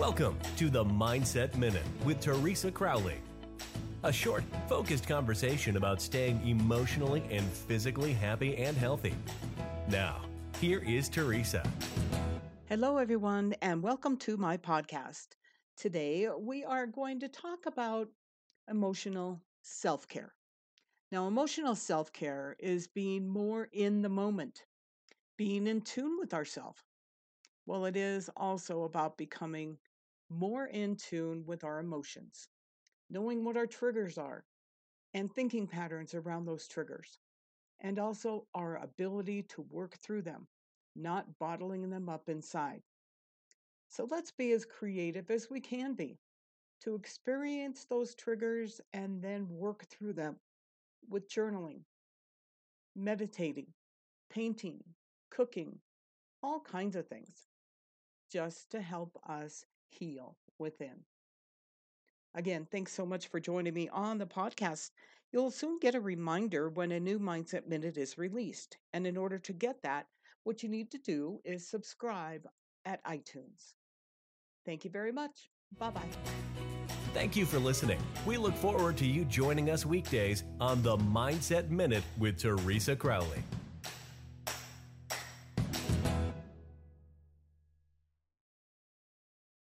Welcome to the Mindset Minute with Teresa Crowley. A short, focused conversation about staying emotionally and physically happy and healthy. Now, here is Teresa. Hello, everyone, and welcome to my podcast. Today, we are going to talk about emotional self care. Now, emotional self care is being more in the moment, being in tune with ourselves. Well, it is also about becoming more in tune with our emotions, knowing what our triggers are, and thinking patterns around those triggers, and also our ability to work through them, not bottling them up inside. So let's be as creative as we can be to experience those triggers and then work through them with journaling, meditating, painting, cooking, all kinds of things, just to help us heal within. Again, thanks so much for joining me on the podcast. You'll soon get a reminder when a new Mindset Minute is released. And in order to get that, what you need to do is subscribe at iTunes. Thank you very much. Bye bye. Thank you for listening. We look forward to you joining us weekdays on the Mindset Minute with Teresa Crowley.